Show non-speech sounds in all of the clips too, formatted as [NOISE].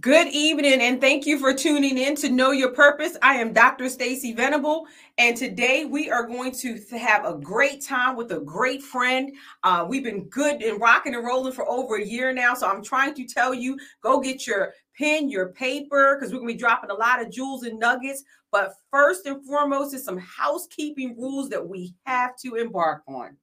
Good evening, and thank you for tuning in to Know Your Purpose. I am Dr. Stacy Venable, and today we are going to have a great time with a great friend. Uh, we've been good and rocking and rolling for over a year now, so I'm trying to tell you go get your pen, your paper, because we're going to be dropping a lot of jewels and nuggets. But first and foremost, is some housekeeping rules that we have to embark on.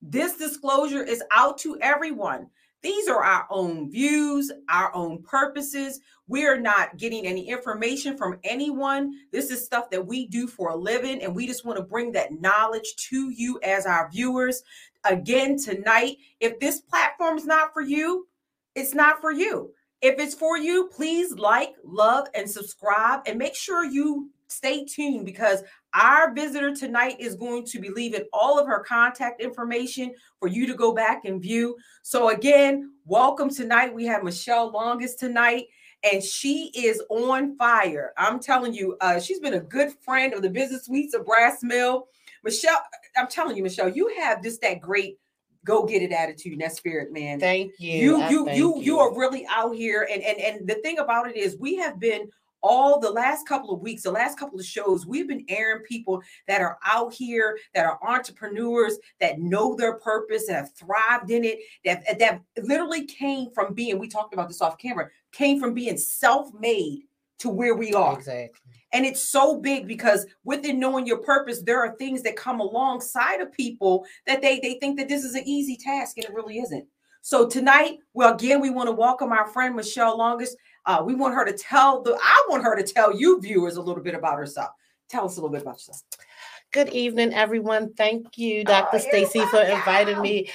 This disclosure is out to everyone. These are our own views, our own purposes. We are not getting any information from anyone. This is stuff that we do for a living, and we just want to bring that knowledge to you as our viewers. Again, tonight, if this platform is not for you, it's not for you. If it's for you, please like, love, and subscribe, and make sure you stay tuned because our visitor tonight is going to be leaving all of her contact information for you to go back and view. So, again, welcome tonight. We have Michelle Longus tonight, and she is on fire. I'm telling you, uh, she's been a good friend of the business suites of Brass Mill. Michelle, I'm telling you, Michelle, you have just that great go get it attitude and that spirit man thank you you you you, you you are really out here and and and the thing about it is we have been all the last couple of weeks, the last couple of shows, we've been airing people that are out here, that are entrepreneurs, that know their purpose, that have thrived in it, that, that literally came from being, we talked about this off camera, came from being self-made to where we are. Exactly. And it's so big because within knowing your purpose, there are things that come alongside of people that they they think that this is an easy task and it really isn't. So tonight, well, again, we want to welcome our friend Michelle Longus. Uh, we want her to tell the I want her to tell you viewers a little bit about herself. Tell us a little bit about yourself. Good evening, everyone. Thank you, Dr. Oh, Stacy, for inviting me.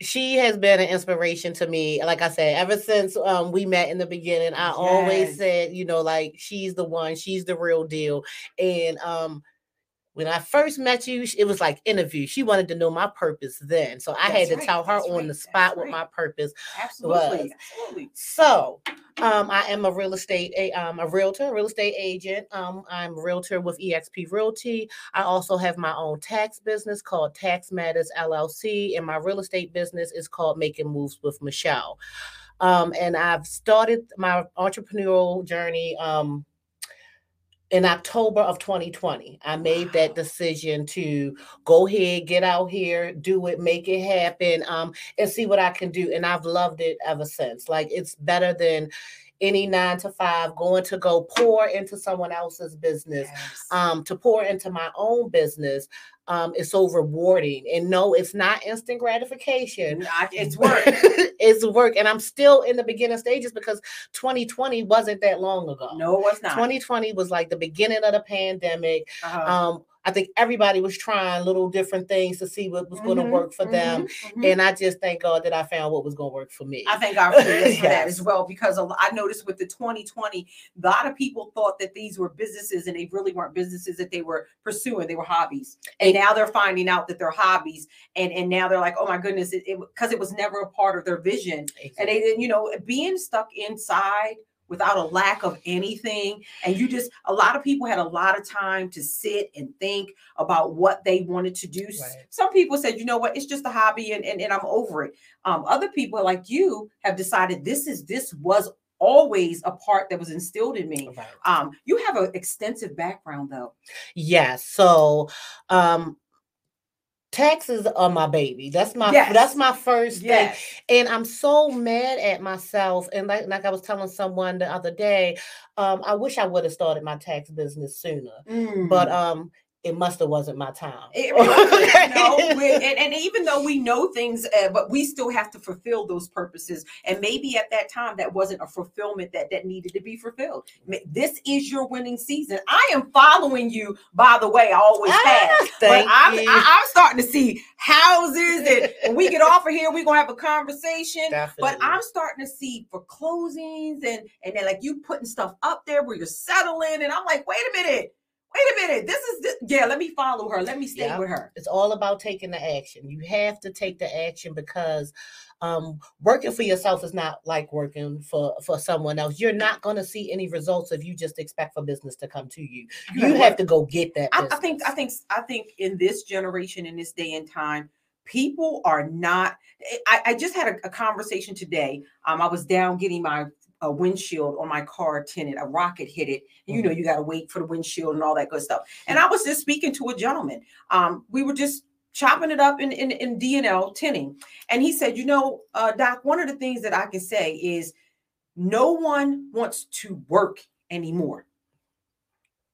She has been an inspiration to me. Like I said, ever since um, we met in the beginning, I yes. always said, you know, like she's the one, she's the real deal. And um, when I first met you, it was like interview. She wanted to know my purpose then. So I That's had to right. tell her That's on right. the spot That's what right. my purpose Absolutely. was. Absolutely. So um, I am a real estate, a, um, a realtor, real estate agent. Um, I'm a realtor with eXp Realty. I also have my own tax business called Tax Matters LLC, and my real estate business is called Making Moves with Michelle. Um, and I've started my entrepreneurial journey um, in October of 2020, I made that decision to go ahead, get out here, do it, make it happen, um, and see what I can do. And I've loved it ever since. Like it's better than any nine to five, going to go pour into someone else's business, yes. um, to pour into my own business. Um, it's so rewarding. And no, it's not instant gratification. Not, it's [LAUGHS] work. it's work. And I'm still in the beginning stages because 2020 wasn't that long ago. No, it was not. 2020 was like the beginning of the pandemic. Uh-huh. Um, I think everybody was trying little different things to see what was mm-hmm, going to work for mm-hmm, them. Mm-hmm. And I just thank God that I found what was going to work for me. I thank God for, yes. [LAUGHS] for that as well, because I noticed with the 2020, a lot of people thought that these were businesses and they really weren't businesses that they were pursuing. They were hobbies. And now they're finding out that they're hobbies. And, and now they're like, oh my goodness, because it, it, was never a part of their vision. Exactly. And they, didn't, you know, being stuck inside without a lack of anything. And you just, a lot of people had a lot of time to sit and think about what they wanted to do. Right. Some people said, you know what, it's just a hobby and, and, and I'm over it. Um, other people like you have decided this is, this was always a part that was instilled in me. Right. Um, you have an extensive background though. Yes. So um taxes are my baby. That's my yes. that's my first yes. thing. And I'm so mad at myself. And like, like I was telling someone the other day, um, I wish I would have started my tax business sooner. Mm. But um it must have wasn't my time. It, [LAUGHS] and, and, even though we know things, uh, but we still have to fulfill those purposes. And maybe at that time, that wasn't a fulfillment that that needed to be fulfilled. This is your winning season. I am following you, by the way. I always ah, have. but I'm, I, am starting to see houses, and when we get off of here, we're gonna have a conversation. Definitely. But I'm starting to see for closings and and then like you putting stuff up there where you're settling, and I'm like, wait a minute wait a minute, this is this, yeah, let me follow her. Let me stay yep. with her. It's all about taking the action. You have to take the action because um, working for yourself is not like working for for someone else. You're not going to see any results if you just expect for business to come to you. You, have to go get that. I, I think I think I think in this generation, in this day and time, people are not. I, I just had a, a conversation today. Um, I was down getting my a windshield on my car tinted. A rocket hit it. You know, Mm-hmm. you got to wait for the windshield and all that good stuff. And I was just speaking to a gentleman. Um, we were just chopping it up in in, in DNL tinning, and he said, "You know, uh, Doc, one of the things that I can say is, no one wants to work anymore.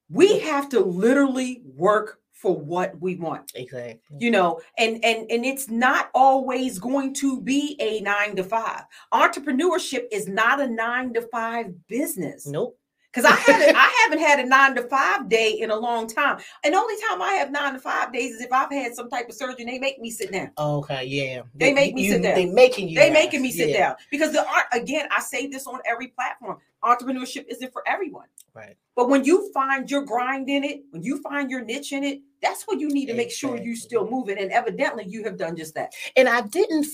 We have to literally work." For what we want Exactly. you know and and and it's not always going to be a nine to five entrepreneurship is not a nine to five business Nope. because i haven't i haven't had a nine to five day in a long time and only time i have nine to five days is if i've had some type of surgery and they make me sit down Okay. Yeah. They make me you, sit down. They making you. they guys. making me sit Yeah. down because the art again i say this on every platform entrepreneurship isn't for everyone Right. but when you find your grind in it when you find your niche in it that's what you need to make sure you still moving and evidently you have done just that and I didn't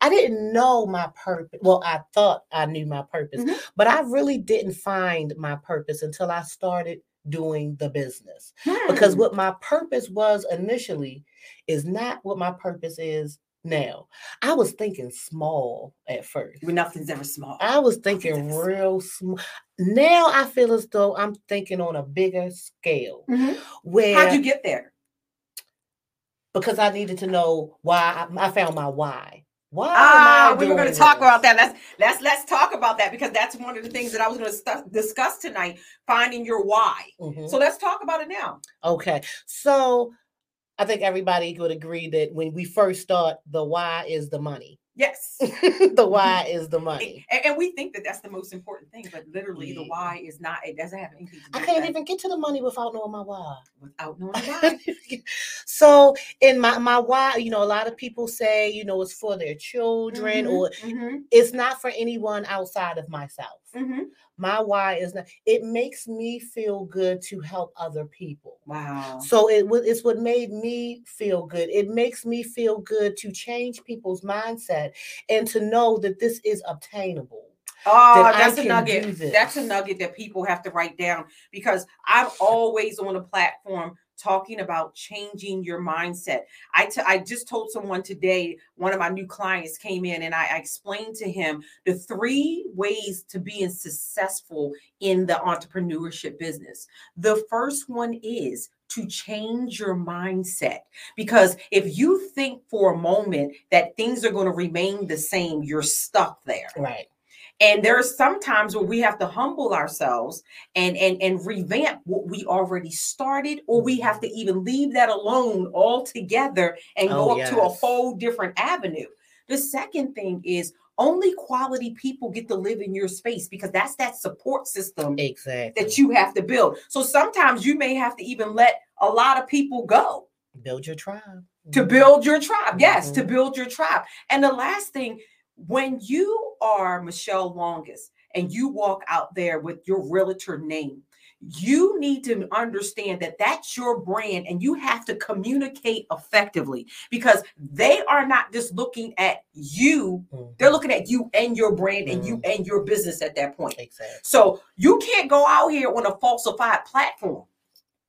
I didn't know my purpose. Well, I thought I knew my purpose, Mhm. but I really didn't find my purpose until I started doing the business. Because Hmm. what my purpose was initially is not what my purpose is now. I was thinking small at first. when nothing's ever small. I was thinking small. real small. Now I feel as though I'm thinking on a bigger scale where How'd you get there? because I needed to know why I, I found my why. Why Ah, we were going to talk about that. Let's let's let's talk about that because that's one of the things that I was going to stu- discuss tonight. Finding your why. Mhm. So let's talk about it now. Okay. So I think everybody would agree that when we first start, the why is the money. Yes. [LAUGHS] the why is the money. And, and we think that that's the most important thing, but literally the why is not. It doesn't have anything to do I can't that even get to the money without knowing my why. without knowing my why. [LAUGHS] so in my my why, you know, a lot of people say, you know, it's for their children Mhm, or mhm, it's not for anyone outside of myself. Mhm. My why is not it makes me feel good to help other people. Wow. So it it's what made me feel good. It makes me feel good to change people's mindset and to know that this is obtainable. Oh, that that's a nugget. That's a nugget that people have to write down because I'm always on a platform talking about changing your mindset. I t- I just told someone today, one of my new clients came in and I, I explained to him the three ways to being successful in the entrepreneurship business. The first one is to change your mindset because if you think for a moment that things are going to remain the same, you're stuck there Right. And there are some times where we have to humble ourselves and and and revamp what we already started or we have to even leave that alone altogether and go Oh, up to a whole different avenue the second thing is only quality people get to live in your space because that's that support system Exactly. that you have to build so sometimes you may have to even let a lot of people go build your tribe. to Mhm. build your tribe. Yes, to Mhm. build your tribe. And the last thing, when you are Michelle Longus and you walk out there with your realtor name, you need to understand that that's your brand and you have to communicate effectively because they are not just looking at you, Mhm. they're looking at you and your brand and you and your business at that point. Exactly. So you can't go out here on a falsified platform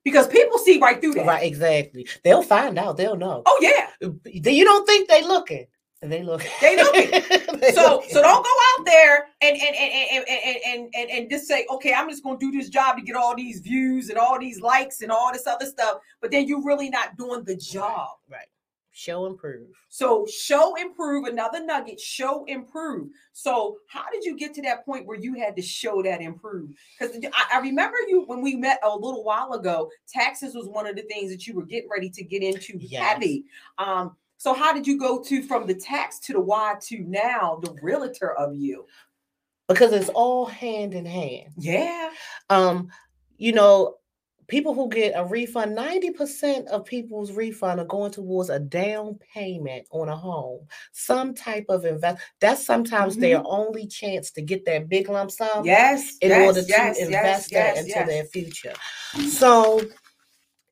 because people see right through that. Right, exactly. They'll find out. They'll know. Oh, yeah. You don't think they looking? They look. They looking. [LAUGHS] They so looking. so don't go out there and and and and and and, and, and just say okay i'm just going to do this job to get all these views and all these likes and all this other stuff but then you're really not doing the job Right. Show improve. so show improve another nugget show improve so how did you get to that point where you had to show that improve because I, I remember you when we met a little while ago taxes was one of the things that you were getting ready to get into Yes. heavy um so how did you go to from the tax to the why to now the realtor of you? Because it's all hand in hand. yeah. Um you know people who get a refund 90% of people's refund are going towards a down payment on a home some type of invest that's sometimes their only chance to get that big lump sum yes in yes, order to yes, invest that into their future. So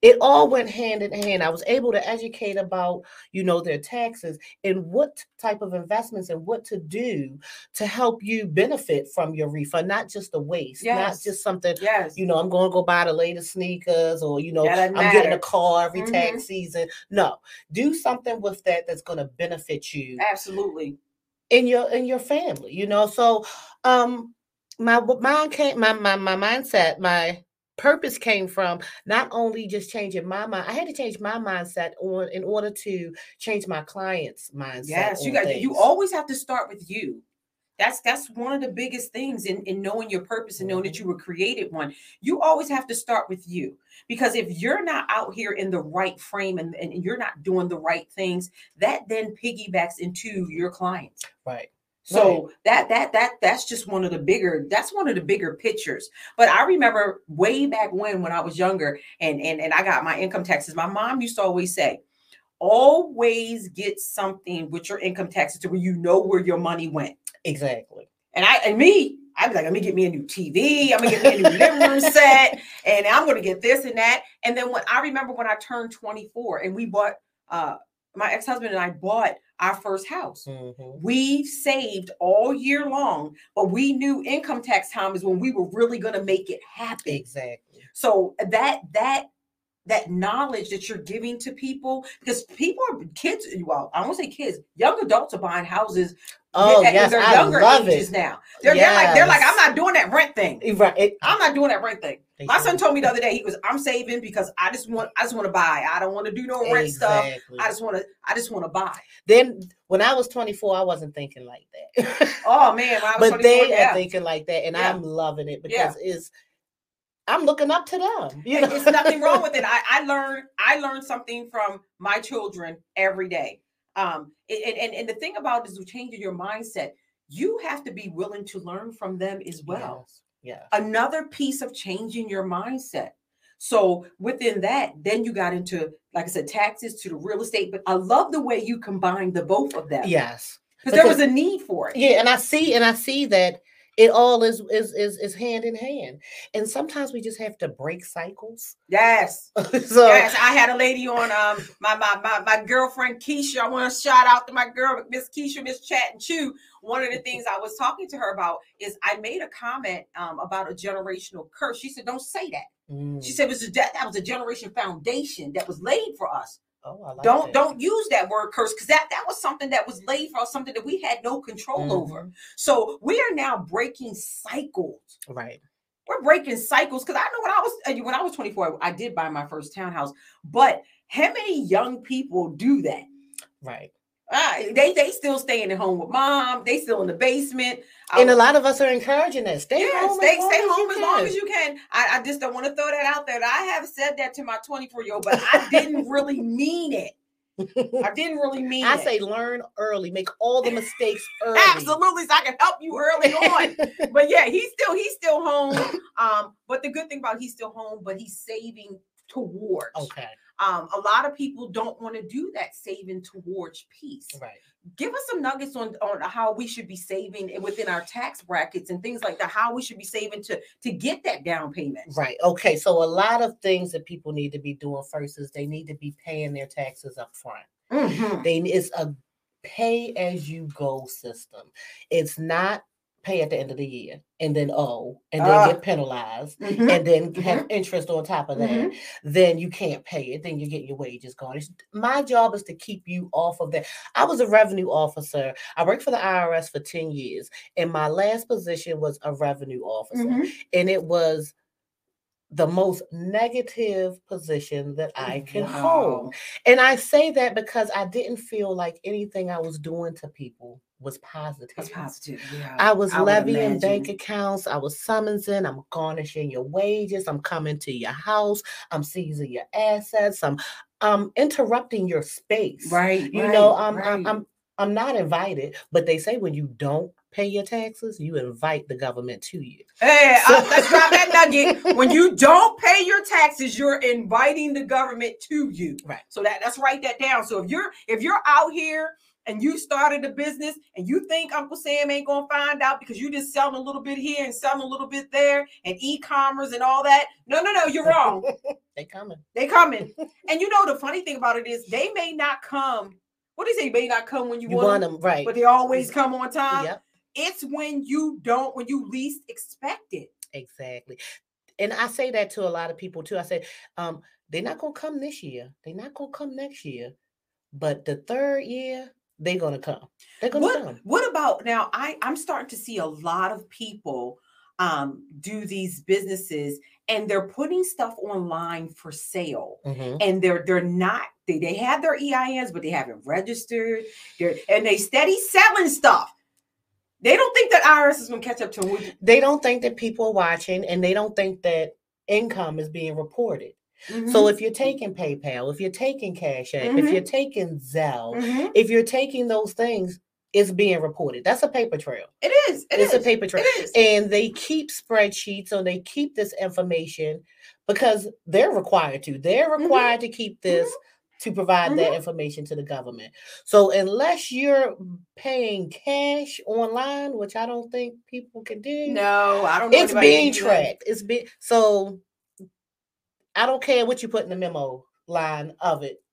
it all went hand in hand. I was able to educate about you know their taxes and what type of investments and what to do to help you benefit from your refund not just a waste not just something yes. you know i'm going to go buy the latest sneakers or you know i'm getting a car every Mhm. tax season. No do something with that that's going to benefit you absolutely. in your in your family you know? So um my mind came my my my mindset, my purpose came from not only just changing my mind, I had to change my mindset on in order to change my clients' mindset. Yes, you got you always have to start with you. That's that's one of the biggest things in, in knowing your purpose and knowing that mm-hmm. you were created one. You always have to start with you. Because if you're not out here in the right frame and, and you're not doing the right things, that then piggybacks into your clients. Right. So right. that that that that's just one of the bigger that's one of the bigger pictures. But I remember way back when when I was younger and and and I got my income taxes. My mom used to always say, always get something with your income taxes to where you know where your money went. Exactly. And I and me, I'd be like, let me get me a new TV. I'm gonna get me a new living room set, and I'm gonna get this and that. And then when I remember when I turned 24 and we bought uh my ex-husband and I bought our first house. Mm-hmm. We saved all year long, but we knew income tax time is when we were really going to make it happen. Exactly. So that that that knowledge that you're giving to people because people are kids you well i won't say kids young adults are buying houses Oh yes, they're I younger love ages it. now. They're, yes. they're like they're like I'm not doing that rent thing. Right. I'm not doing that rent thing. My son told me the other day he was I'm saving because I just want I just want to buy. I don't want to do no rent exactly. stuff. I just want to I just want to buy. Then when I was 24, I wasn't thinking like that. [LAUGHS] oh man, but they yeah. are thinking like that, and yeah. I'm loving it because yeah. it's I'm looking up to them. You know? There's nothing wrong [LAUGHS] with it. I, I learned I learned something from my children every day. Um, and, and, and the thing about is changing your mindset, you have to be willing to learn from them as well. Yes. Yeah. Another piece of changing your mindset. So within that, then you got into, like I said, taxes to the real estate. But I love the way you combine the both of them. Yes. Because there was a need for it. Yeah, and I see, and I see that it all is is is is hand in hand. And sometimes we just have to break cycles. Yes. [LAUGHS] So yes i had a lady on um my my my, my girlfriend keisha. I want to shout out to my girl miss keisha miss chat and chew. One of the things i was talking to her about is i made a comment um, about a generational curse. She said don't say that. Mm. she said it was a, that was a generation foundation that was laid for us Oh, like don't that. don't use that word curse because that that was something that was laid for us, something that we had no control mm-hmm. over. So we are now breaking cycles. Right. We're breaking cycles because I know when I was uh, when I was 24, I did buy my first townhouse. But how many young people do that? Right. Uh, they they still staying at home with mom. They still in the basement. And a lot of us are encouraging that stay home. Stay, stay home as, long as you can. I, I just don't want to throw that out there. I have said that to my 24 year old, but I didn't [LAUGHS] really mean it. I [LAUGHS] didn't really mean it. I it. say learn early, make all the mistakes [LAUGHS] early. Absolutely, so I can help you early on. but yeah, he's still he's still home. Um, but the good thing about he's still home, but he's saving towards. Okay. Um, a lot of people don't want to do that saving towards peace. Right. Give us some nuggets on, on how we should be saving within our tax brackets and things like that, how we should be saving to to get that down payment. Right. Okay. So a lot of things that people need to be doing first is they need to be paying their taxes up front. Mm-hmm. They it's a pay as you go system. It's not pay at the end of the year and then owe and then uh, get penalized mm-hmm, and then mm-hmm. have interest on top of that mm-hmm. then you can't pay it then you get your wages garnished. my job is to keep you off of that i was a revenue officer i worked for the irs for 10 years and my last position was a revenue officer mm-hmm. and it was the most negative position that I can wow. hold. And I say that because I didn't feel like anything I was doing to people was positive. Positive. Yeah. I was I levying bank accounts. I was summoning. I'm garnishing your wages. I'm coming to your house. I'm seizing your assets. I'm I'm interrupting your space. Right. You right, know, I'm, right. I'm I'm I'm not invited. But they say when you don't pay your taxes, you invite the government to you. Hey, so- uh, let's drop that nugget. [LAUGHS] When you don't pay your taxes, you're inviting the government to you. Right. So that let's write that down. So if you're if you're out here and you started a business and you think Uncle Sam ain't gonna find out because you just selling a little bit here and selling a little bit there and e-commerce and all that. No, no, no, you're wrong. [LAUGHS] they coming. They coming. and you know the funny thing about it is they may not come. What do you say? They May not come when you, you want, want them, them, right? But they always come on time. Yep. It's when you don't, when you least expect it. Exactly. And I say that to a lot of people too. I say, um, they're not gonna come this year. They're not gonna come next year. But the third year, they're gonna come. They're gonna what, come. What about now? I I'm starting to see a lot of people um, do these businesses and they're putting stuff online for sale Mhm. and they're they're not they, they have their EINs but they haven't registered they're and they steady selling stuff they don't think that IRS is going to catch up to them They don't think that people are watching and they don't think that income is being reported. So Mhm, if you're taking PayPal, if you're taking Cash App, if Mhm. you're taking Zelle, mhm. if you're taking those things, it's being reported. That's a paper trail. it is it it's is a paper trail. it is And they keep spreadsheets or they keep this information because they're required to. They're Mhm. required to keep this to provide that Mhm. information to the government. So unless you're paying cash online, which I don't think people can do, no I don't know it's being that. tracked. It's being so I don't care what you put in the memo line of it.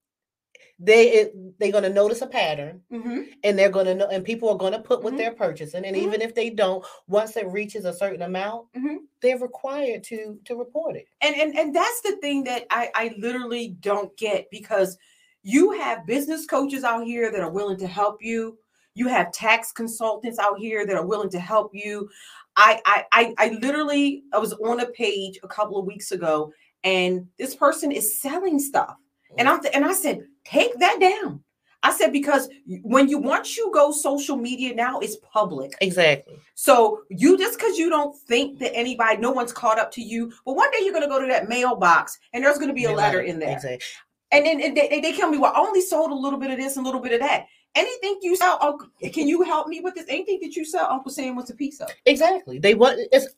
They it, they're gonna notice a pattern Mhm. and they're gonna know and people are gonna put what Mhm. they're purchasing. And Mhm. even if they don't, once it reaches a certain amount, Mhm. they're required to to report it. and and and that's the thing that I I literally don't get because you have business coaches out here that are willing to help you. You have tax consultants out here that are willing to help you. I I I, I literally I was on a page a couple of weeks ago and this person is selling stuff. And mm. I'm th- and I said, take that down. I said because when you once you go social media now, it's public. Exactly. So you just because you don't think that anybody, no one's caught up to you, but one day you're going to go to that mailbox and there's going to be a They're letter in there, Exactly. and then and they, they- they tell me, well, I only sold a little bit of this and a little bit of that. Anything you sell, Uncle, can you help me with this? Anything that you sell, Uncle Sam wants a piece of. Exactly. They want it's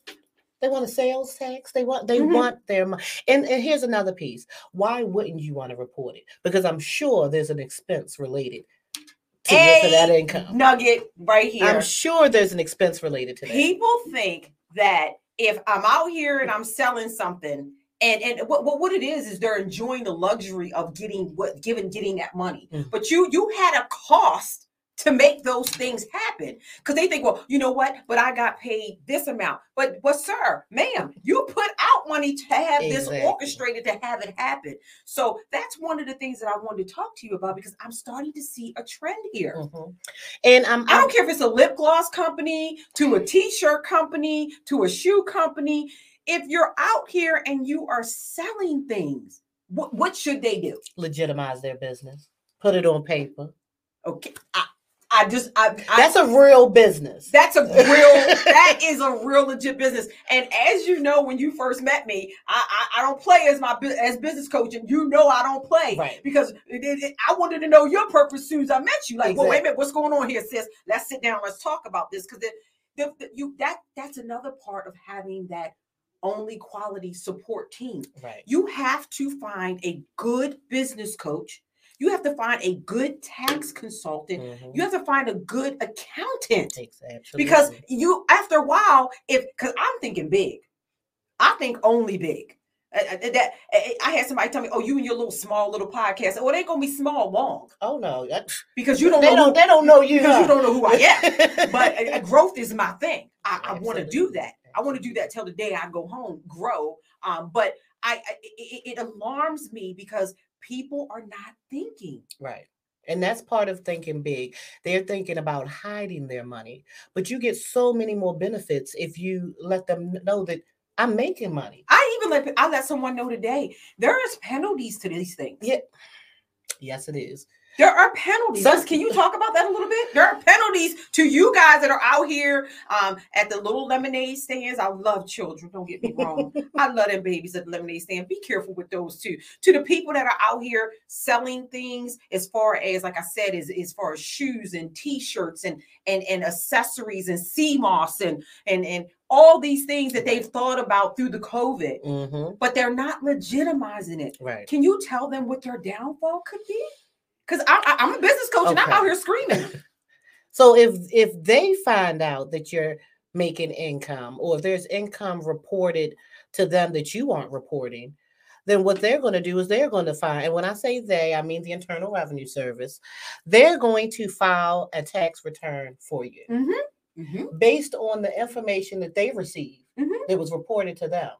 they want a sales tax. They want they Mhm. want their money. And and here's another piece. Why wouldn't you want to report it? Because I'm sure there's an expense related to, this- that income. Nugget right here. I'm sure there's an expense related to that. People think that if I'm out here and I'm selling something, and and what, what what it is is they're enjoying the luxury of getting what given getting that money. Mm. But you you had a cost to make those things happen because they think, well, you know what? But I got paid this amount. But but sir, ma'am, you put out money to have this orchestrated to have it happen. So that's one of the things that I wanted to talk to you about because I'm starting to see a trend here. Mhm. And I'm, I I'm don't care if it's a lip gloss company, to a t-shirt company, to a shoe company. If you're out here and you are selling things, what, what should they do? legitimize their business. Put it on paper. Okay, I, I just I, I That's a real business. that's a real [LAUGHS] that is a real legit business. And as you know, when you first met me, I I, I don't play as my as business coach, and you know I don't play Right. because it, it- I wanted to know your purpose soon as I met you. Like, well, wait a minute, what's going on here, sis? Let's sit down. Let's talk about this because the, the, you that that's another part of having that only quality support team. Right. You have to find a good business coach. You have to find a good tax consultant. Mhm. You have to find a good accountant because you after a while if because i'm thinking big i think only big Uh, uh, that I- I had somebody tell me, "Oh, you and your little small little podcast. Oh, it ain't gonna be small long oh no, because you don't they know don't who, they don't know you. because you don't know who I am. But uh, [LAUGHS] growth is my thing. I, I want to do that. I want to do that till the day I go home. Grow. Um, but I, I it, it alarms me because people are not thinking. Right. And that's part of thinking big. They're thinking about hiding their money, but you get so many more benefits if you let them know that I'm making money. I even let I let someone know today there is penalties to these things. Yeah. Yes, it is. There are penalties. Can you talk about that a little bit? There are penalties to you guys that are out here um, at the little lemonade stands. I love children. Don't get me wrong. [LAUGHS] I love them babies at the lemonade stand. Be careful with those too. To the people that are out here selling things, as far as like I said, is as far as shoes and t-shirts and and and accessories and sea moss and and and all these things that they've thought about through the COVID, Mm-hmm. but they're not legitimizing it. Right. Can you tell them what their downfall could be? Because I, am a business coach and I'm out here screaming. [LAUGHS] So if if they find out that you're making income or if there's income reported to them that you aren't reporting, then what they're going to do is they're going to find and when I say they, I mean the Internal Revenue Service, they're going to file a tax return for you Mhm. based on the information that they received Mhm. that was reported to them.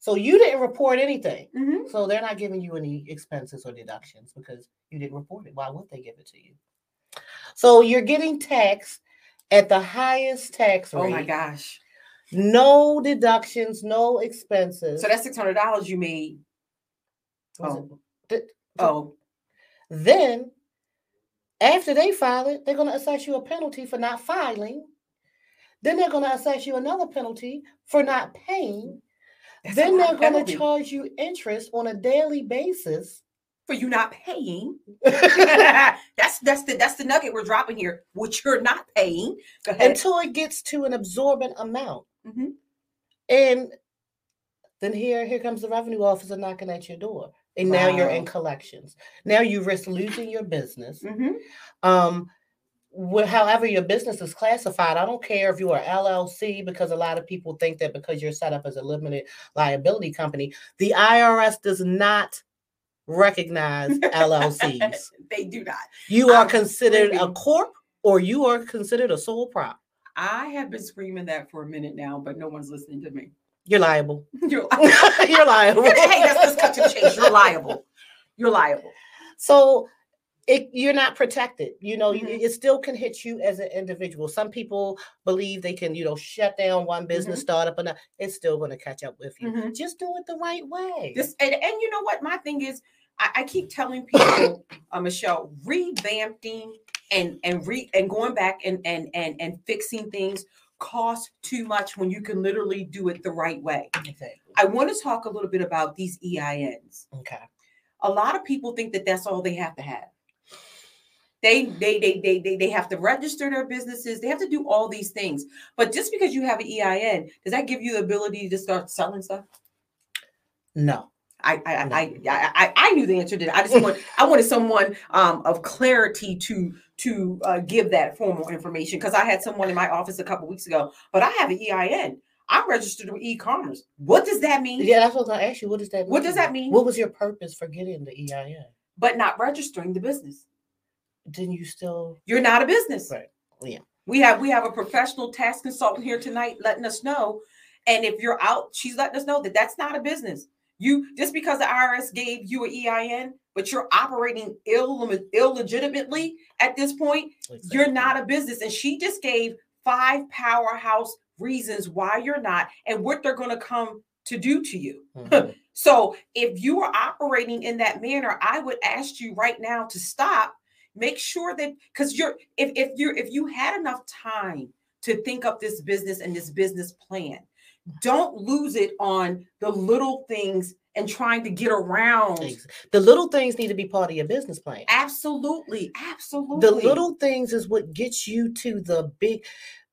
So you didn't report anything. Mhm. So they're not giving you any expenses or deductions because you didn't report it. Why would they give it to you? So you're getting taxed at the highest tax rate. Oh my gosh. No deductions, no expenses. So that's six hundred dollars you made. Oh. it- Oh, Then, after they file it, they're going to assess you a penalty for not filing. Then they're going to assess you another penalty for not paying. That's then they're going to charge you interest on a daily basis. for you not paying. [LAUGHS] [LAUGHS] that's that's the that's the nugget we're dropping here, which you're not paying. Until it gets to an absorbent amount. Mhm. And then here, here comes the revenue officer knocking at your door. And now you're in collections. Now you risk losing your business. Mhm. Um, however your business is classified, I don't care if you are LLC because a lot of people think that because you're set up as a limited liability company, the IRS does not recognize LLCs. [LAUGHS] they do not. You are I'm considered a corp or you are considered a sole prop. I have been screaming that for a minute now, but no one's listening to me. You're liable. [LAUGHS] You're [LAUGHS] liable. You're liable. hey, let's, let's cut to the chase. You're liable. You're liable. So it, you're not protected. You know, you- Mhm. it still can hit you as an individual. Some people believe they can, you know, shut down one business, start up another. It's still going to catch up with you. Mhm. Just do it the right way. This and, and you know what? My thing is, I, I keep telling people, uh, Michelle, revamping and and re and going back and and and and fixing things costs too much when you can literally do it the right way. Exactly. I want to talk a little bit about these EINs. Okay. A lot of people think that that's all they have to have. They, they, they, they, they, they have to register their businesses. They have to do all these things. But just because you have an EIN, does that give you the ability to start selling stuff? No. I I, No. I, I I I knew the answer to that. I just want I wanted someone um of clarity to to uh, give that formal information because I had someone in my office a couple weeks ago, but I have an EIN. I'm registered with e-commerce. What does that mean? Yeah, that's what I was to ask you. What does that mean? What does that mean? What was your purpose for getting the EIN? But not registering the business. Didn't you still? You're not a business. Right. Yeah. We have we have a professional tax consultant here tonight letting us know. And if you're out, she's letting us know that that's not a business. You just because the IRS gave you an EIN, but you're operating ill illegitimately at this point, you're not a business. And she just gave five powerhouse reasons why you're not and what they're going to come to do to you. Mhm. [LAUGHS] So if you are operating in that manner, I would ask you right now to stop. Make sure that because you're if if you're if you had enough time to think up this business and this business plan, don't lose it on the little things and trying to get around. The little things need to be part of your business plan. Absolutely, absolutely. the little things is what gets you to the big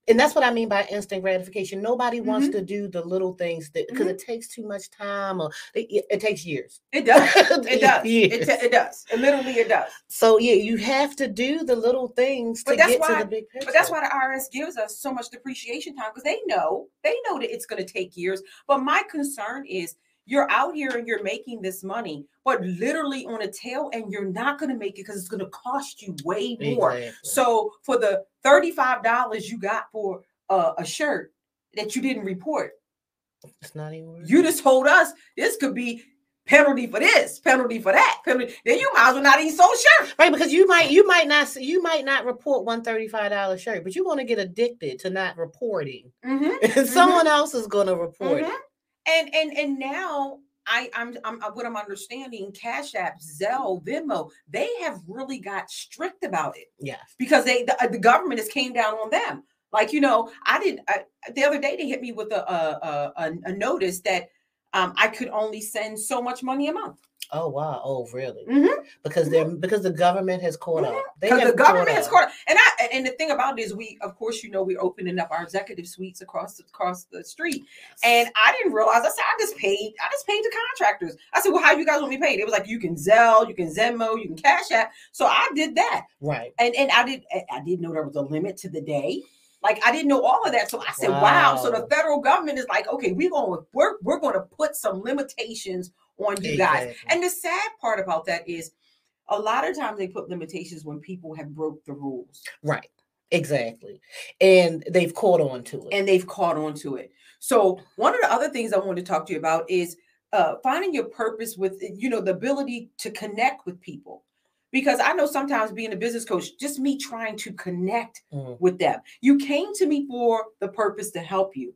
and that's what i mean by instant gratification nobody wants mm-hmm. to do the little things that because mm-hmm. it takes too much time or it, it- takes years it does. [LAUGHS] It does. It, Years. it does. It literally it does. so yeah you have to do the little things But to that's get why- to the big picture But that's why the IRS gives us so much depreciation time because they know they know that it's going to take years. But my concern is you're out here and you're making this money, but literally on a tail, and you're not going to make it because it's going to cost you way more. Exactly. So for the thirty-five dollars you got for uh, a shirt that you didn't report, it's not even worth you just told us this could be penalty for this, penalty for that, penalty. Then you might as well not even sold shirt. right because you might you might not you might not report one $35 shirt but you're going to get addicted to not reporting Mm-hmm. and [LAUGHS] someone else is going to report it Mhm. And and and now I I'm, I'm uh, what I'm understanding. Cash App, Zelle, Venmo, they have really got strict about it yes because they the, uh, the government has came down on them. Like you know, I didn't I, the other day they hit me with a a, a, a notice that um, I could only send so much money a month. Oh wow oh really Mhm. because they're because the government has caught up Because the government has caught up. and I and the thing about it is, we of course you know we're opening up our executive suites across the, across the street, and I didn't realize. I said I just paid. I just paid the contractors. I said, well, how you guys want me paid? It was like you can Zelle, you can Venmo, you can Cash App. So I did that, right and and I did. I didn't know there was a limit to the day. Like I didn't know all of that. So I said, wow. So the federal government is like, okay, we're going we're we're going to put some limitations on you guys. And the sad part about that is a lot of times they put limitations when people have broke the rules Right. Exactly. And they've caught on to it. and they've caught on to it. So one of the other things I wanted to talk to you about is uh, finding your purpose with you know the ability to connect with people. Because I know sometimes being a business coach, just me trying to connect Mhm. with them. You came to me for the purpose to help you.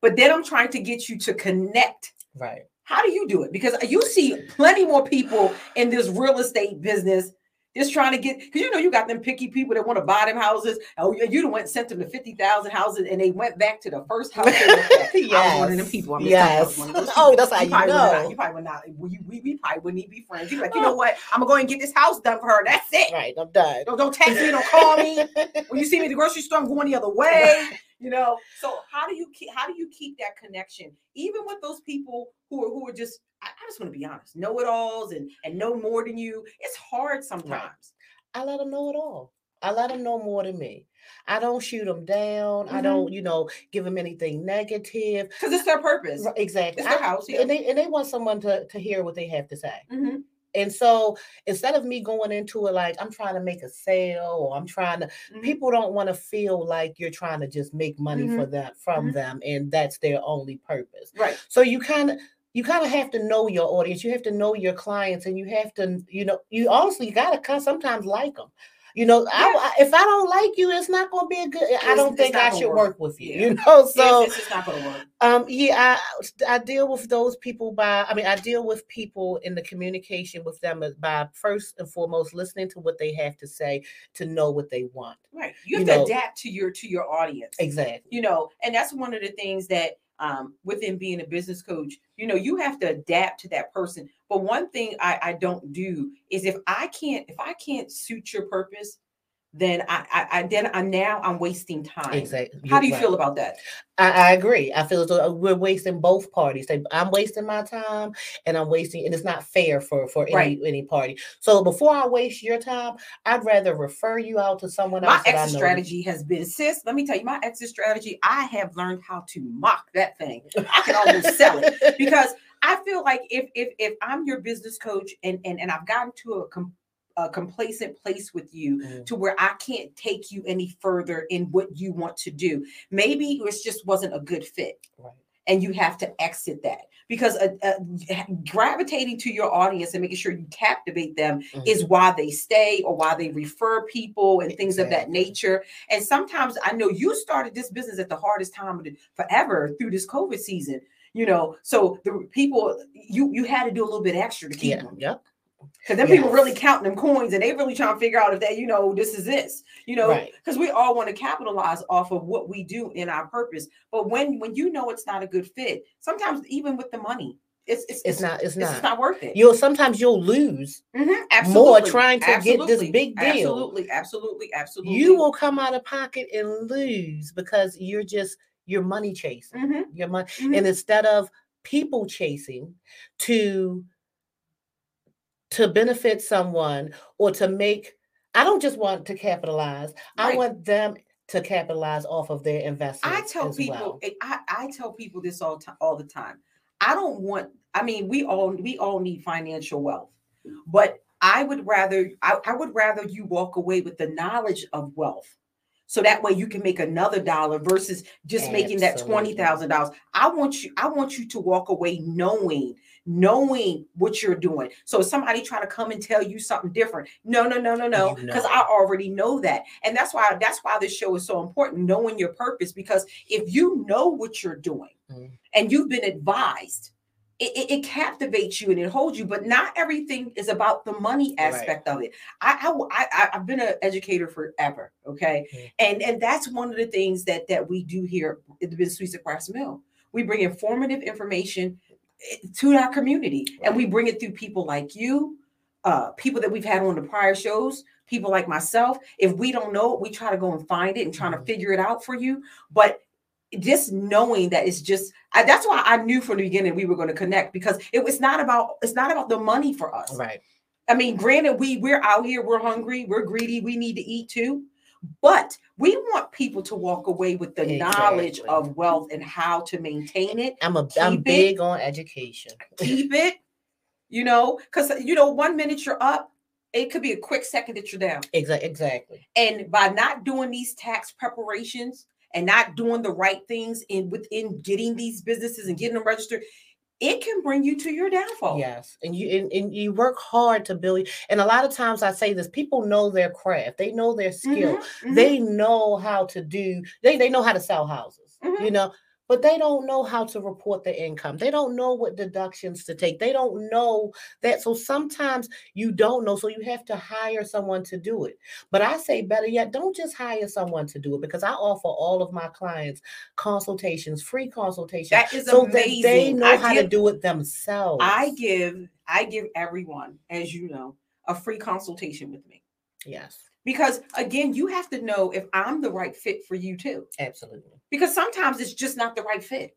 but then I'm trying to get you to connect. Right. How do you do it? Because you see plenty more people in this real estate business just trying to get because you know you got them picky people that want to buy them houses. Oh, you you went sent them to fifty thousand houses and they went back to the first house. yes. [LAUGHS] I was one of them people. I'm yes. Oh, that's how you, you know. Not, you probably would not. We, we, we probably wouldn't even be friends. You're like, you oh. know what? I'm gonna go and get this house done for her. That's it. Right. I'm done. Don't, don't text me. Don't call me. [LAUGHS] when you see me at the grocery store, I'm going the other way. You know. So how do you keep? How do you keep that connection, even with those people who are who are just I, I just want to be honest, know it alls and and know more than you. It's hard sometimes. Right. I let them know it all. I let them know more than me. I don't shoot them down. Mm-hmm. I don't, you know, give them anything negative because it's their purpose. Exactly. It's their house, yeah. and they and they want someone to to hear what they have to say. Mm-hmm. And so instead of me going into it like I'm trying to make a sale or I'm trying to, mm-hmm. people don't want to feel like you're trying to just make money for mm-hmm. them from mm-hmm. them, and that's their only purpose. Right. So you kind of you kind of have to know your audience. You have to know your clients, and you have to, you know, you honestly got to sometimes like them. You know, yeah. I, if I don't like you, it's not going to be a good. It's, I don't think I should work. work. with you. Yeah. You know, so it's, it's not going to work. Um, yeah, I, I deal with those people by. I mean, I deal with people in the communication with them by first and foremost listening to what they have to say to know what they want. Right, you have you to know, adapt to your to your audience. Exactly. You know, and that's one of the things that um, within being a business coach, you know, you have to adapt to that person. But one thing I, I don't do is if I can't, if I can't suit your purpose, then I, I, I then I now I'm wasting time. Exactly. How do you right. feel about that? I, I, agree. I feel as though uh, we're wasting both parties. I'm wasting my time, and I'm wasting, and it's not fair for for any right. any party. So before I waste your time, I'd rather refer you out to someone else. My exit strategy has been, sis. Let me tell you, my exit strategy. I have learned how to mock that thing. I can almost sell it [LAUGHS] because I feel like if if if I'm your business coach and and and I've gotten to a com- a complacent place with you mm. to where I can't take you any further in what you want to do. Maybe it just wasn't a good fit. Right. And you have to exit that because uh, uh, gravitating to your audience and making sure you captivate them mm-hmm. is why they stay or why they refer people and things exactly. of that nature. And sometimes I know you started this business at the hardest time of the, forever through this COVID season. You know, so the people you you had to do a little bit extra to keep yeah. them. Yep. Because then yes. people really counting them coins and they really trying to figure out if they, you know, this is this, you know, because right. we all want to capitalize off of what we do in our purpose. But when when you know it's not a good fit, sometimes even with the money, it's it's, it's, not it's, it's not not worth it. You'll sometimes you'll lose mm-hmm. more trying to absolutely. get this big deal. Absolutely, absolutely, absolutely. You will come out of pocket and lose because you're just you're money chasing. Mm-hmm. Your money, mm-hmm. and instead of people chasing to to benefit someone or to make I don't just want to capitalize. Right. I want them to capitalize off of their investment. I tell people well. Eh, I, I tell people this all time all the time. I don't want I mean we all we all need financial wealth. But I would rather I, I would rather you walk away with the knowledge of wealth so that way you can make another dollar versus just Absolutely. making that twenty thousand dollars. I want you, I want you to walk away knowing, knowing what you're doing. So somebody trying to come and tell you something different, no, no, no, no, no, because you know. I already know that, and that's why that's why this show is so important, knowing your purpose. Because if you know what you're doing mm-hmm. and you've been advised it, it, it, captivates you and it holds you, but not everything is about the money aspect right. of it. I, I, I have been an educator forever, okay, mm-hmm. and and that's one of the things that that we do here at the Business Suites at Mill. We bring informative information to our community, and we bring it through people like you, uh, people that we've had on the prior shows, people like myself. If we don't know it, we try to go and find it and trying mm-hmm. to figure it out for you. But just knowing that it's just I, that's why I knew from the beginning we were going to connect because it was not about it's not about the money for us. Right. I mean, granted, we we're out here, we're hungry, we're greedy, we need to eat too. But we want people to walk away with the exactly. knowledge of wealth and how to maintain it. I'm a I'm big it, on education. [LAUGHS] keep it, you know, because you know, one minute you're up, it could be a quick second that you're down. Exactly. Exactly. And by not doing these tax preparations, and not doing the right things in within getting these businesses and getting them registered it can bring you to your downfall. Yes. And you and, and, you work hard to build and a lot of times I say this people know their craft. They know their skill. Mm-hmm, mm-hmm. They know how to do they they know how to sell houses. Mm-hmm. You know, but they don't know how to report the income. They don't know what deductions to take. They don't know that. So sometimes you don't know. So you have to hire someone to do it. But I say better yet, don't just hire someone to do it because I offer all of my clients consultations, free consultations. That is so amazing. that they know I how to do it themselves. I give I give everyone, as you know, a free consultation with me. yes, Because again, you have to know if I'm the right fit for you too. absolutely. Because sometimes it's just not the right fit.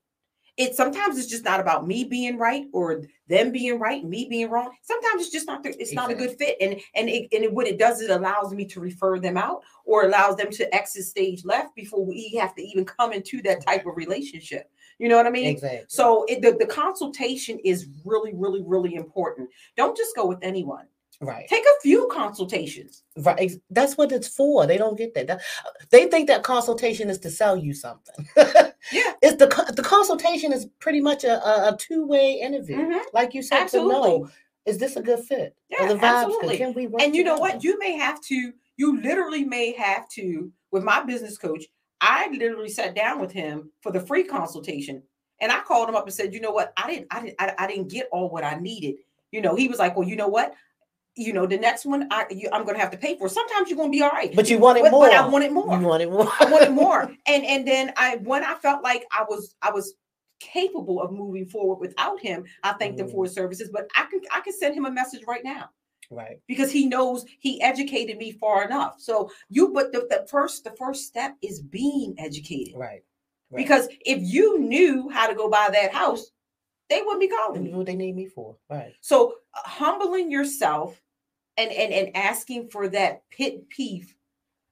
It sometimes it's just not about me being right or them being right, me being wrong. Sometimes it's just not the, it's not a good fit. And and it, and it, what it does, it allows me to refer them out or allows them to exit stage left before we have to even come into that type of relationship. You know what I mean? Exactly. So it, the, the consultation is really, really, really important. Don't just go with anyone. Right. Take a few consultations. Right. That's what it's for. They don't get that. That- They think that consultation is to sell you something. [LAUGHS] Yeah. It's the the consultation is pretty much a, a, two way interview. Mhm. Like you said, to Absolutely. know is this a good fit? Are Yeah, the vibes absolutely. good? Can we work And you know what? You may have to, you literally may have to, with my business coach, I literally sat down with him for the free consultation. And I called him up and said, you know what? I didn't, I didn't, I, I didn't get all what I needed. You know, he was like, well, you know what? You know, the next one I you, I'm gonna have to pay for. Sometimes you're gonna be all right. But you wanted but, more. but I wanted more. You wanted more. I wanted more. [LAUGHS] And and then I when I felt like I was I was capable of moving forward without him, I thanked him Mm. for his services. But I can I can send him a message right now right. because he knows he educated me far enough. So you but the, the first the first step is being educated. Right. right. Because if you knew how to go buy that house, they wouldn't be calling me. what they need me for. Right. So uh, humbling yourself and and and asking for that pit peeve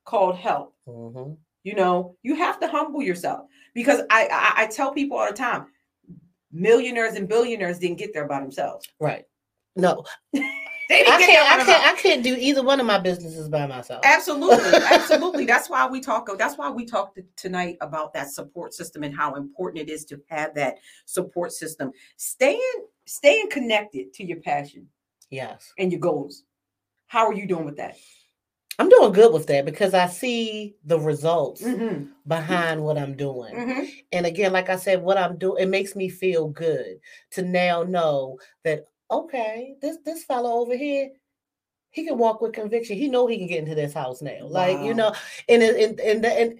called help hmm you know you have to humble yourself because I, I i tell people all the time millionaires and billionaires didn't get there by themselves Right. No, they didn't I get can't. I can't. I can't do either one of my businesses by myself. absolutely [LAUGHS] absolutely that's why we talk that's why we talked tonight about that support system and how important it is to have that support system staying staying connected to your passion Yes. and your goals how are you doing with that I'm doing good with that because I see the results Mhm, behind what I'm doing. mhm. And again, like I said, what I'm doing, it makes me feel good to now know that okay, this this fellow over here, he can walk with conviction. He know he can get into this house now. Like you know, and and and and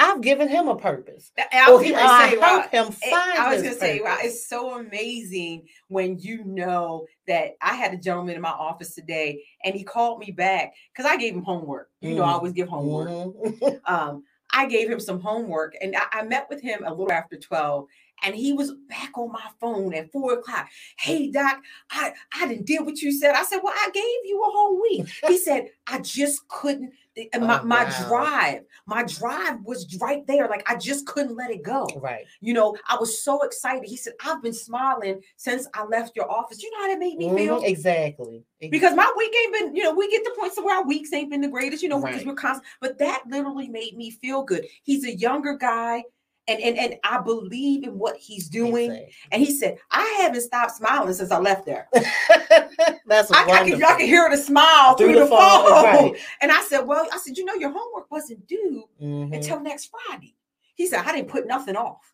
I've given him a purpose. I- Or was he, gonna I say, wow, him find. I was gonna say, wow, it's so amazing when you know that I had a gentleman in my office today and he called me back because I gave him homework. You know, I Mm. always give homework. Mhm. [LAUGHS] Um, I gave him some homework and I, I met with him a little after 12 and he was back on my phone at four o'clock. Hey doc, I, I didn't did what you said. I said, Well, I gave you a whole week. He [LAUGHS] said, I just couldn't and my, Oh, my wow. drive, my drive was right there. Like I just couldn't let it go. right. You know, I was so excited. He said, I've been smiling since I left your office. You know how that made me feel? Mhm, Exactly. Ex- Because my week ain't been, you know, we get to points where our weeks ain't been the greatest, you know, because Right. we're constant. But that literally made me feel good. He's a younger guy, and and and I believe in what he's doing. exactly. And he said, I haven't stopped smiling since I left there. [LAUGHS] That's I, I can, I can hear the smile through, the, phone. right. And I said, Well, I said, you know, your homework wasn't due Mhm. until next Friday. He said, I didn't put nothing off.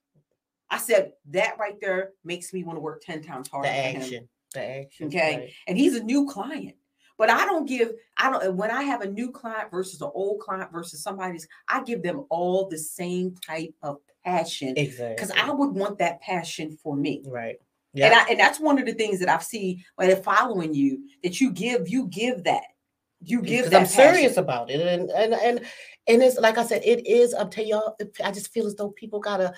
I said, that right there makes me want to work 10 times harder. The action. The action. Okay. right. And he's a new client. But I don't give, I don't, when I have a new client versus an old client versus somebody's, I give them all the same type of passion Exactly. because I would want that passion for me. right. And, Yeah. I, and that's one of the things that I've seen when they're following you that you give, you give that. You give that. I'm serious about it, and and and and it's like I said, it is up to y'all. I just feel as though people gotta.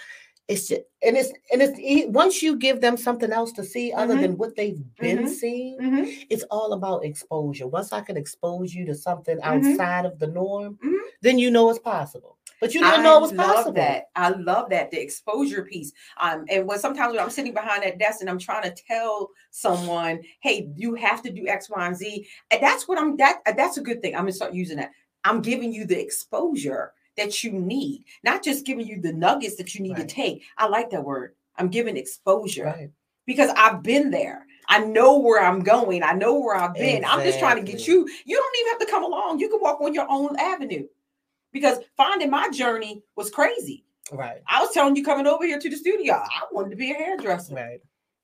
It's just and it's and it's once you give them something else to see other Mhm. than what they've been Mhm. seeing, Mhm. it's all about exposure. Once I can expose you to something Mhm. outside of the norm, Mhm. then you know it's possible. But you didn't know it was love possible. that. I love that the exposure piece. Um, and when sometimes when I'm sitting behind that desk and I'm trying to tell someone, "Hey, you have to do X, Y, and Z," and that's what I'm. That that's a good thing. I'm gonna start using that. I'm giving you the exposure that you need, not just giving you the nuggets that you need Right. to take. I like that word. I'm giving exposure Right. because I've been there. I know where I'm going. I know where I've been. I'm just trying to get you. You don't even have to come along. You can walk on your own avenue. Because finding my journey was crazy. Right. I was telling you coming over here to the studio, I wanted to be a hairdresser. Right.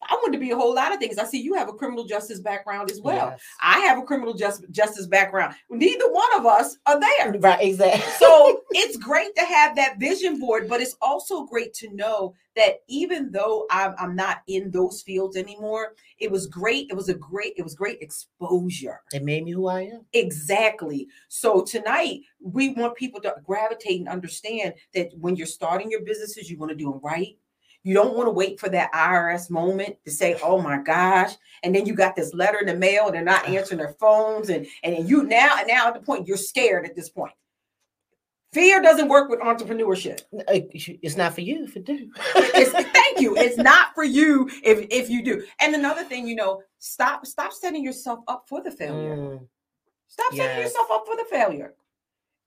I wanted to be a whole lot of things. I see you have a criminal justice background as well. Yes. I have a criminal just, justice background. Neither one of us are there. Right. Exactly. So [LAUGHS] it's great to have that vision board, but it's also great to know that even though I'm, I'm not in those fields anymore, it was great. It was a great, it was great exposure. it made me who I am. Exactly. So tonight we want people to gravitate and understand that when you're starting your businesses, you want to do them right. You don't want to wait for that IRS moment to say, "Oh my gosh!" And then you got this letter in the mail, and they're not answering their phones, and and you now and now at the point you're scared at this point. Fear doesn't work with entrepreneurship. Uh, It's not for you if it do. It's, [LAUGHS] thank you. It's not for you if if you do. And another thing, you know, stop stop setting yourself up for the failure. Mm, Stop setting yourself up for the failure.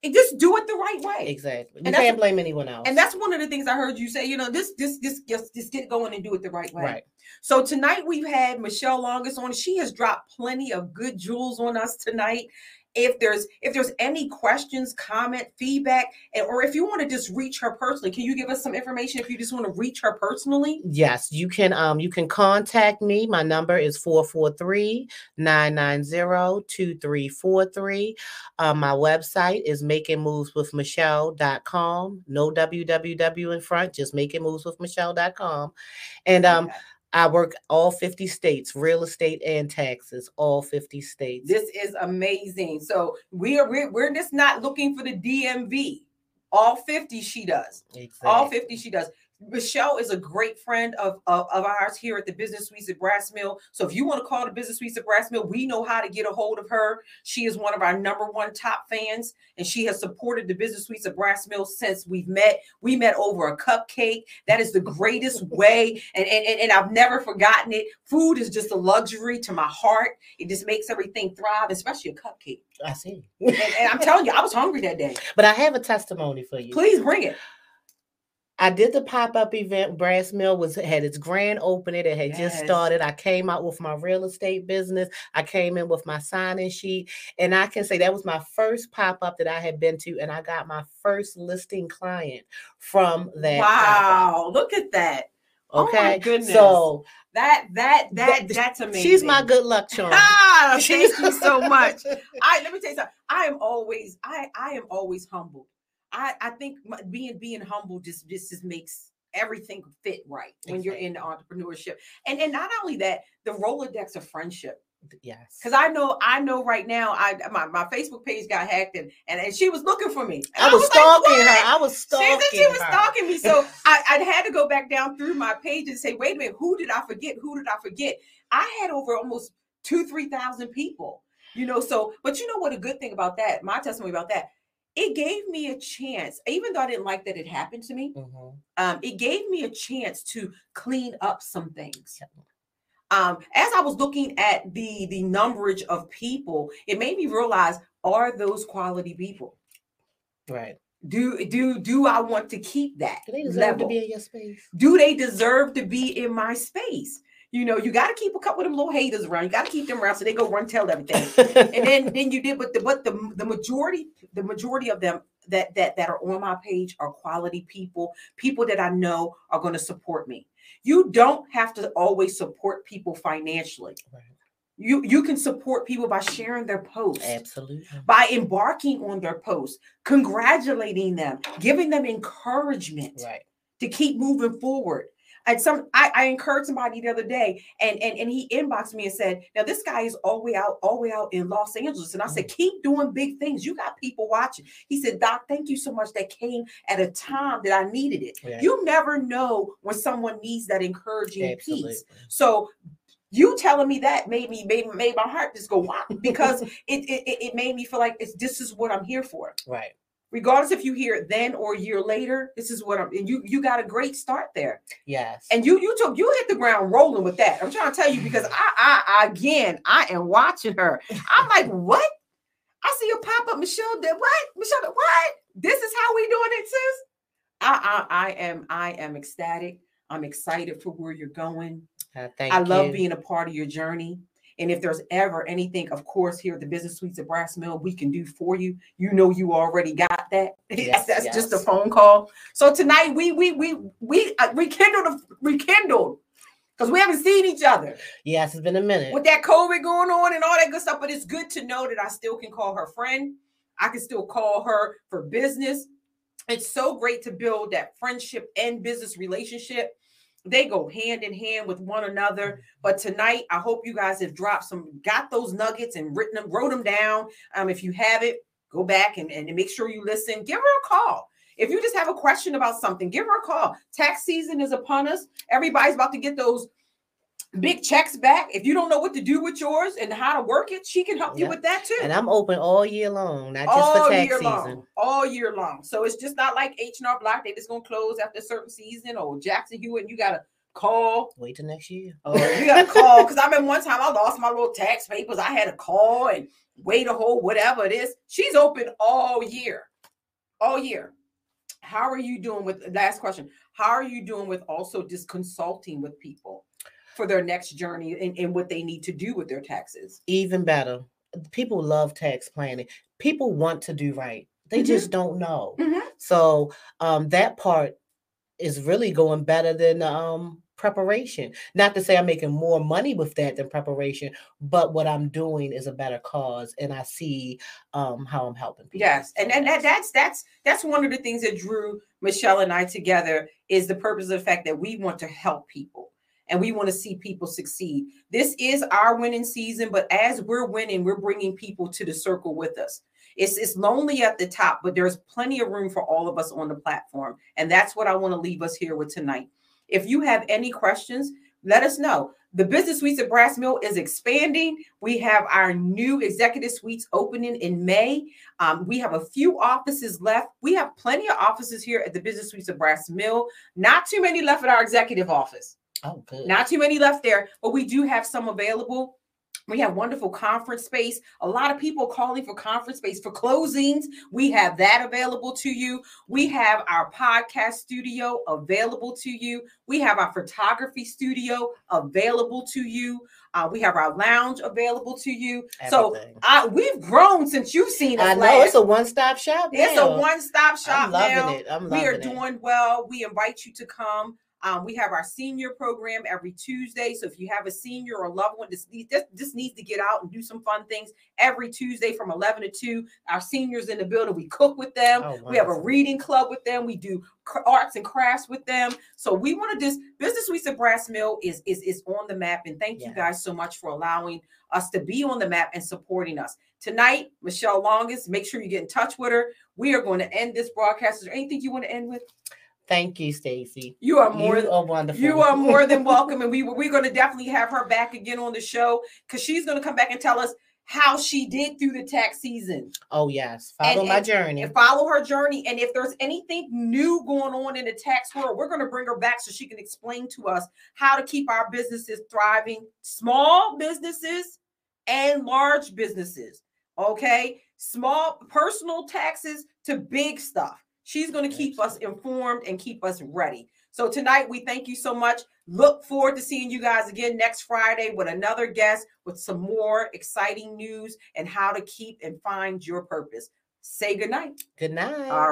And just do it the right way. exactly. You And can't blame anyone else. And that's one of the things I heard you say, you know, this, this, this, just, just get going and do it the right way. right. So tonight we've had Michelle Longus on. She has dropped plenty of good jewels on us tonight. If there's if there's any questions, comment, feedback, and or if you want to just reach her personally, can you give us some information if you just want to reach her personally? Yes, you can um you can contact me. My number is 443-990-2343. Um, my website is makingmoveswithmichelle.com. No www in front, just makingmoveswithmichelle.com. And um I work all 50 states, real estate and taxes, all 50 states. This is amazing. So we are we're, we're just not looking for the DMV. All 50 she does. All 50 she does. Michelle is a great friend of, of, of ours here at the Business Suites at Brass Mill. So if you want to call the Business Suites at Brass Mill, we know how to get a hold of her. She is one of our number one top fans, and she has supported the Business Suites at Brass Mill since we've met. We met over a cupcake. That is the greatest [LAUGHS] way, and, and, and, and I've never forgotten it. Food is just a luxury to my heart. It just makes everything thrive, especially a cupcake. I see. And, and I'm telling you, I was hungry that day. But I have a testimony for you. Please bring it. I did the pop-up event. Brass Mill was had its grand opening. It had just started. I came out with my real estate business. I came in with my sign-in sheet, and I can say that was my first pop-up that I had been to, and I got my first listing client from that. pop-up, Wow, look at that. Oh Okay. my goodness. So That that that Th- that's amazing. she's my good luck [LAUGHS] charm. Ah, thank you so much. [LAUGHS] I let me tell you something. I am always I I am always humbled. I I think my, being being humble just just just makes everything fit right when you're in the entrepreneurship. And and not only that, the Rolodex of friendship. yes. Because I know I know right now I my, my Facebook page got hacked and, and and she was looking for me. And I was stalking "What?" her. I was stalking said she was her. stalking me. So [LAUGHS] I, I had to go back down through my page and say, wait a minute, who did I forget? Who did I forget? I had over almost two, three thousand people. You know, so but you know what a good thing about that, my testimony about that, it gave me a chance, even though I didn't like that it happened to me, Mhm. um, it gave me a chance to clean up some things. Um, as I was looking at the the numberage of people, it made me realize: Are those quality people? Right. Do do do I want to keep that Do they deserve level? to be in your space? do they deserve to be in my space? You know, you got to keep a couple of them little haters around. You got to keep them around so they go run tell everything. and then [LAUGHS] then you did, but the but the the majority the majority of them that that that are on my page are quality people, people that I know are going to support me. You don't have to always support people financially. Right. You you can support people by sharing their posts Absolutely. by embarking on their posts, congratulating them, giving them encouragement Right. to keep moving forward. And some I, I encouraged somebody the other day and, and and he inboxed me and said, Now this guy is all the way out, all the way out in Los Angeles. And I said, mm. keep doing big things. You got people watching. He said, Doc, thank you so much. That came at a time that I needed it. Right. You never know when someone needs that encouraging Absolutely. piece. So you telling me that made me made, made my heart just go wow because [LAUGHS] it, it it- it made me feel like it's this is what I'm here for Right. Regardless if you hear it then or a year later this is what i'm and you you got a great start there. Yes. and you you took you hit the ground rolling with that. I'm trying to tell you because i i again i am watching her. I'm like what? I see a pop-up michelle did what? Michelle what? This is how we doing it sis? I i, I am i am ecstatic. I'm excited for where you're going. Uh, i love you. being a part of your journey And if there's ever anything, of course, here at the Business Suites at Brass Mill, we can do for you. You know, you already got that. [LAUGHS] Yes, That's just a phone call. So tonight we we we we uh, rekindled rekindled because we haven't seen each other Yes, it's been a minute. with that COVID going on and all that good stuff. But it's good to know that I still can call her friend. I can still call her for business. It's so great to build that friendship and business relationship. They go hand in hand with one another. But tonight, I hope you guys have dropped some, got those nuggets and written them, wrote them down. Um, if you have it, go back and, and make sure you listen. Give her a call. If you just have a question about something, give her a call. Tax season is upon us. Everybody's about to get those big checks back. If you don't know what to do with yours and how to work it, she can help you with that too. And I'm open all year long, not just all for tax year season. long, all year long. So it's just not like H and R Block. They just gonna close after a certain season or Jackson Hewitt. You gotta call. Wait till next year. Oh, you gotta [LAUGHS] call because I remember one time I lost my little tax papers. I had to call and wait a whole whatever it is. She's open all year, all year. How are you doing with last question? How are you doing with also just consulting with people for their next journey and, and what they need to do with their taxes? Even better. People love tax planning. People want to do right. They Mhm. just don't know. Mhm. So um that part is really going better than um preparation. Not to say I'm making more money with that than preparation, but what I'm doing is a better cause and I see um how I'm helping people. Yes, and and that, that's that's that's one of the things that drew Michelle and I together is the purpose of the fact that we want to help people and we want to see people succeed. This is our winning season, but as we're winning, we're bringing people to the circle with us. It's it's lonely at the top, but there's plenty of room for all of us on the platform, and that's what I want to leave us here with tonight. If you have any questions, let us know. The business suites at Brass Mill is expanding. We have our new executive suites opening in May. Um, we have a few offices left. We have plenty of offices here at the business suites of Brass Mill. Not too many left at our executive office. Oh good. Not too many left there, but we do have some available. We have wonderful conference space. A lot of people calling for conference space for closings. We have that available to you. We have our podcast studio available to you. We have our photography studio available to you. Uh, we have our lounge available to you. So I, we've grown since you've seen us. I know last. it's a one-stop shop. It's now. a one-stop shop I'm loving now it. I'm we are it. doing well. We invite you to come. Um, we have our senior program every Tuesday. So if you have a senior or a loved one, this, this, this needs to get out and do some fun things every Tuesday from 11 to 2. Our seniors in the building, we cook with them. Oh, we have a reading club with them. We do arts and crafts with them. So we want to just Business Suites at Brass Mill is, is, is on the map. And thank you guys so much for allowing us to be on the map and supporting us. Tonight, Michelle Longus, make sure you get in touch with her. We are going to end this broadcast. Is there anything you want to end with? Thank you, Stacy. You are more You are wonderful. you are more than [LAUGHS] welcome, and we we're going to definitely have her back again on the show because she's going to come back and tell us how she did through the tax season Oh yes, follow And- my and- journey. and follow her journey. And if there's anything new going on in the tax world, we're going to bring her back so she can explain to us how to keep our businesses thriving, small businesses and large businesses. Okay, small personal taxes to big stuff. She's going to keep us informed and keep us ready. So tonight we thank you so much. Look forward to seeing you guys again next Friday with another guest with some more exciting news and how to keep and find your purpose. Say goodnight. Good night. All